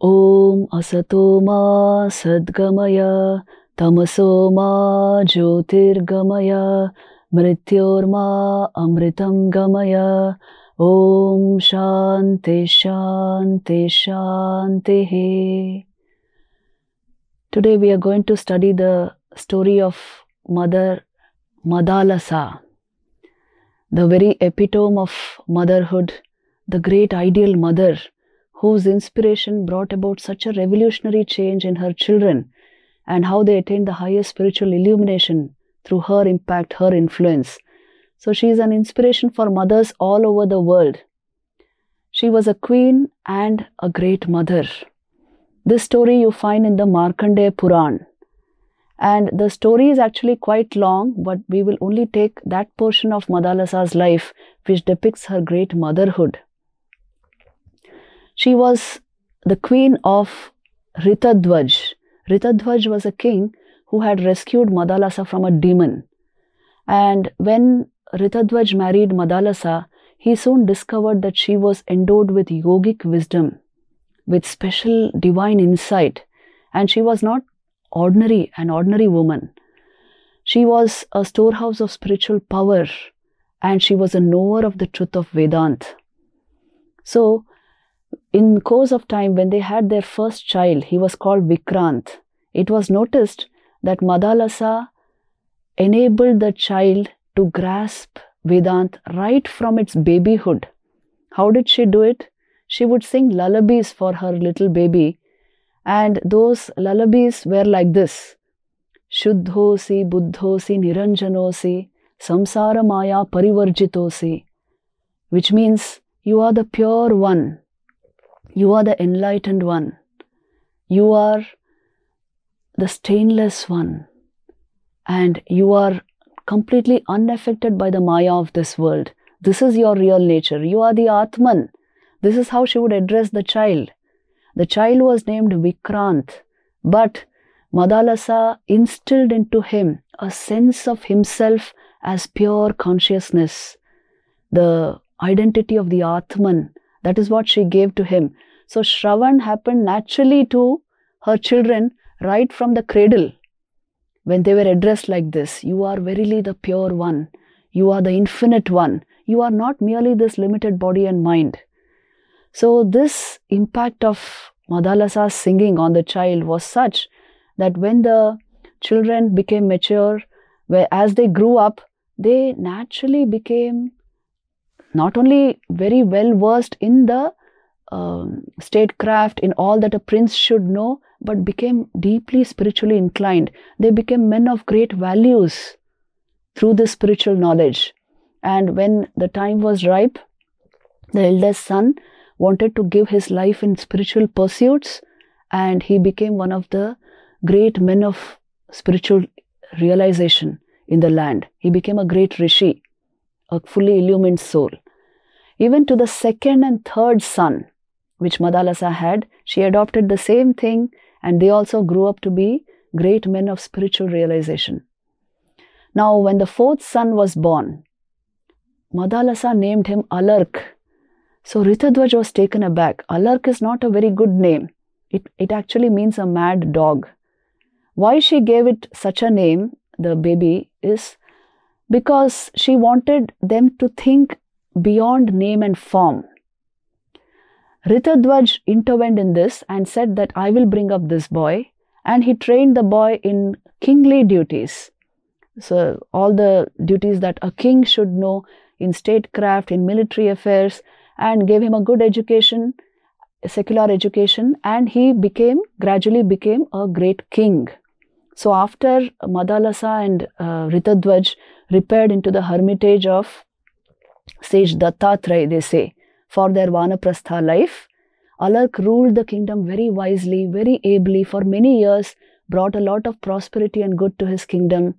ओम असतो मा सद्गमय तमसो मा ज्योतिर्गमय, मृत्योर्मा अमृतं गमय। ओम शांति शांति शांति हे। Today we are going to study the story of mother Madalasa the very epitome of motherhood the great ideal mother whose inspiration brought about such a revolutionary change in her children and how they attained the highest spiritual illumination through her impact, her influence. So she is an inspiration for mothers all over the world. She was a queen and a great mother. This story you find in the Markandeya Puran. And the story is actually quite long, but we will only take that portion of Madalasa's life which depicts her great motherhood. She was the queen of Ritadwaj. Ritadwaj was a king who had rescued Madalasa from a demon. And when Ritadwaj married Madalasa, he soon discovered that she was endowed with yogic wisdom, with special divine insight, and she was not ordinary, an ordinary woman. She was a storehouse of spiritual power, and she was a knower of the truth of Vedant. So, in course of time, when they had their first child, he was called Vikrant. It was noticed that Madalasa enabled the child to grasp Vedant right from its babyhood. How did she do it? She would sing lullabies for her little baby, and those lullabies were like this Shuddhosi, Buddhosi, Niranjanosi, Samsara Maya Parivarjitosi, which means you are the pure one, you are the enlightened one, you are the stainless one, and you are completely unaffected by the Maya of this world. This is your real nature. You are the Atman. This is how she would address the child. The child was named Vikrant, but Madalasa instilled into him a sense of himself as pure consciousness, the identity of the Atman. That is what she gave to him. So Shravan happened naturally to her children right from the cradle. When they were addressed like this, you are verily the pure one, you are the infinite one, you are not merely this limited body and mind. So, this impact of Madalasa's singing on the child was such that when the children became mature, where as they grew up, they naturally became not only very well versed in the um, statecraft, in all that a prince should know, but became deeply spiritually inclined. They became men of great values through this spiritual knowledge. And when the time was ripe, the eldest son wanted to give his life in spiritual pursuits, and he became one of the great men of spiritual realization in the land. He became a great rishi, a fully illumined soul. Even to the second and third son, which Madalasa had, she adopted the same thing, and they also grew up to be great men of spiritual realization. Now, when the fourth son was born, Madalasa named him Alark. So Ritadwaj was taken aback. Alark is not a very good name. It, it actually means a mad dog. Why she gave it such a name, the baby, is because she wanted them to think beyond name and form. Ritadwaj intervened in this and said that I will bring up this boy, and he trained the boy in kingly duties. So, all the duties that a king should know in statecraft, in military affairs, and gave him a good education, secular education, and he became gradually became a great king. So, after Madalasa and uh, Ritadwaj repaired into the hermitage of sage Dattatreya, they say, for their Vanaprastha life. Alark ruled the kingdom very wisely, very ably for many years, brought a lot of prosperity and good to his kingdom.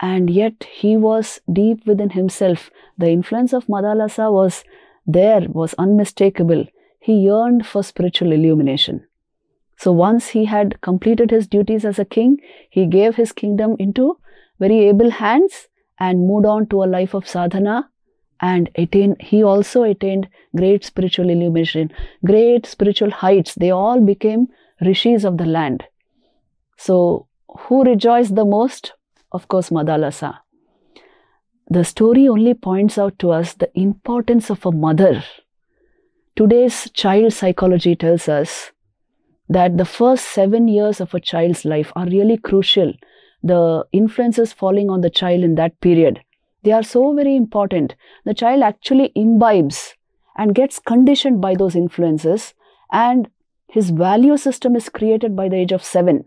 And yet he was deep within himself. The influence of Madalasa was there, was unmistakable. He yearned for spiritual illumination. So once he had completed his duties as a king, he gave his kingdom into very able hands and moved on to a life of sadhana and attained, he also attained great spiritual illumination, great spiritual heights. They all became rishis of the land. So, who rejoiced the most? Of course, Madalasa. The story only points out to us the importance of a mother. Today's child psychology tells us that the first seven years of a child's life are really crucial. The influences falling on the child in that period, they are so very important. The child actually imbibes and gets conditioned by those influences, and his value system is created by the age of seven.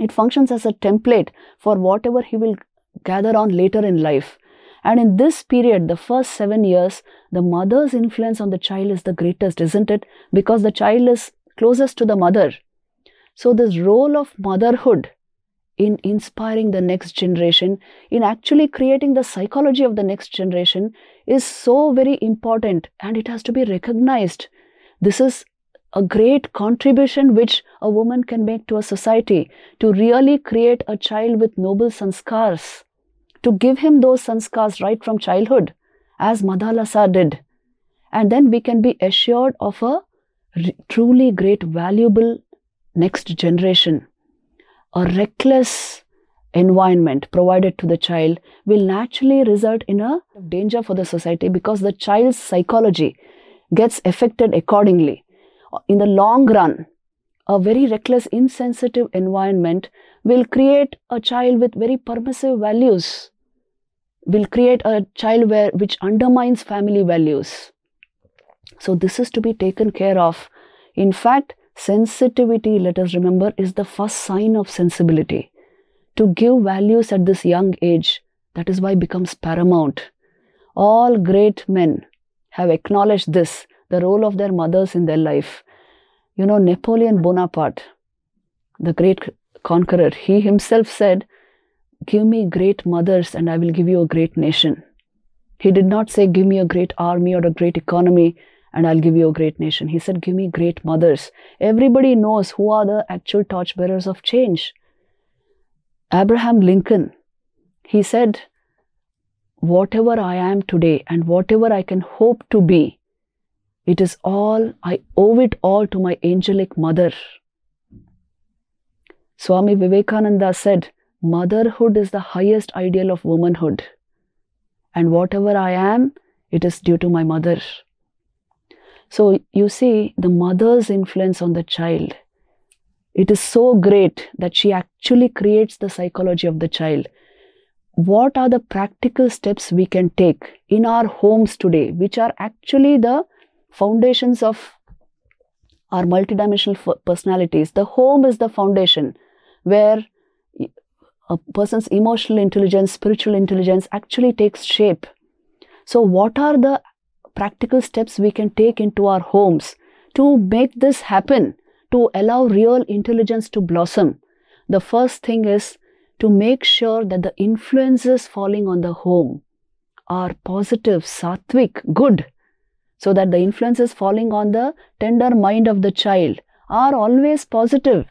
It functions as a template for whatever he will gather on later in life. And in this period, the first seven years, the mother's influence on the child is the greatest, isn't it? Because the child is closest to the mother. So, this role of motherhood in inspiring the next generation, in actually creating the psychology of the next generation, is so very important and it has to be recognized. This is a great contribution which a woman can make to a society to really create a child with noble sanskars, to give him those sanskars right from childhood, as Madalasa did. And then we can be assured of a truly great, valuable next generation. A reckless environment provided to the child will naturally result in a danger for the society because the child's psychology gets affected accordingly. In the long run, a very reckless, insensitive environment will create a child with very permissive values, will create a child where, which undermines family values. So, this is to be taken care of. In fact, sensitivity, let us remember, is the first sign of sensibility. To give values at this young age, that is why becomes paramount. All great men have acknowledged this, the role of their mothers in their life. You know, Napoleon Bonaparte, the great conqueror, he himself said, Give me great mothers and I will give you a great nation. He did not say, Give me a great army or a great economy and I'll give you a great nation. He said, Give me great mothers. Everybody knows who are the actual torchbearers of change. Abraham Lincoln, he said, Whatever I am today and whatever I can hope to be, it is all, I owe it all to my angelic mother. Swami Vivekananda said, Motherhood is the highest ideal of womanhood. And whatever I am, it is due to my mother. So you see the mother's influence on the child. It is so great that she actually creates the psychology of the child. What are the practical steps we can take in our homes today, which are actually the foundations of our multidimensional personalities? The home is the foundation where a person's emotional intelligence, spiritual intelligence actually takes shape. So, what are the practical steps we can take into our homes to make this happen, to allow real intelligence to blossom. The first thing is to make sure that the influences falling on the home are positive, sattvic, good, so that the influences falling on the tender mind of the child are always positive.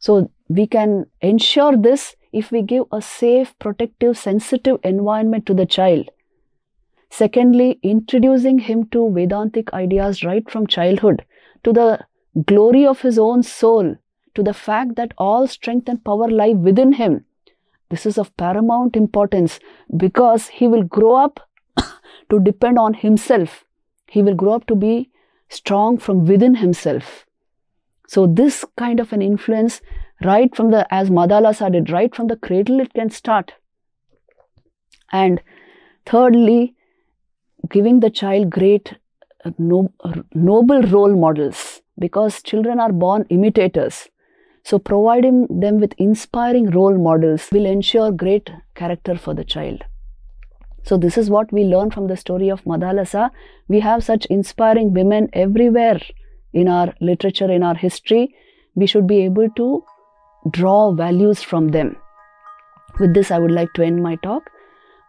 So we can ensure this if we give a safe, protective, sensitive environment to the child. Secondly, introducing him to Vedantic ideas right from childhood, to the glory of his own soul, to the fact that all strength and power lie within him. This is of paramount importance because he will grow up to depend on himself. He will grow up to be strong from within himself. So, this kind of an influence, right from the, as Madalasa did, right from the cradle, it can start. And thirdly, giving the child great uh, no, noble role models because children are born imitators. So, providing them with inspiring role models will ensure great character for the child. So, this is what we learn from the story of Madalasa. We have such inspiring women everywhere in our literature, in our history. We should be able to draw values from them. With this, I would like to end my talk.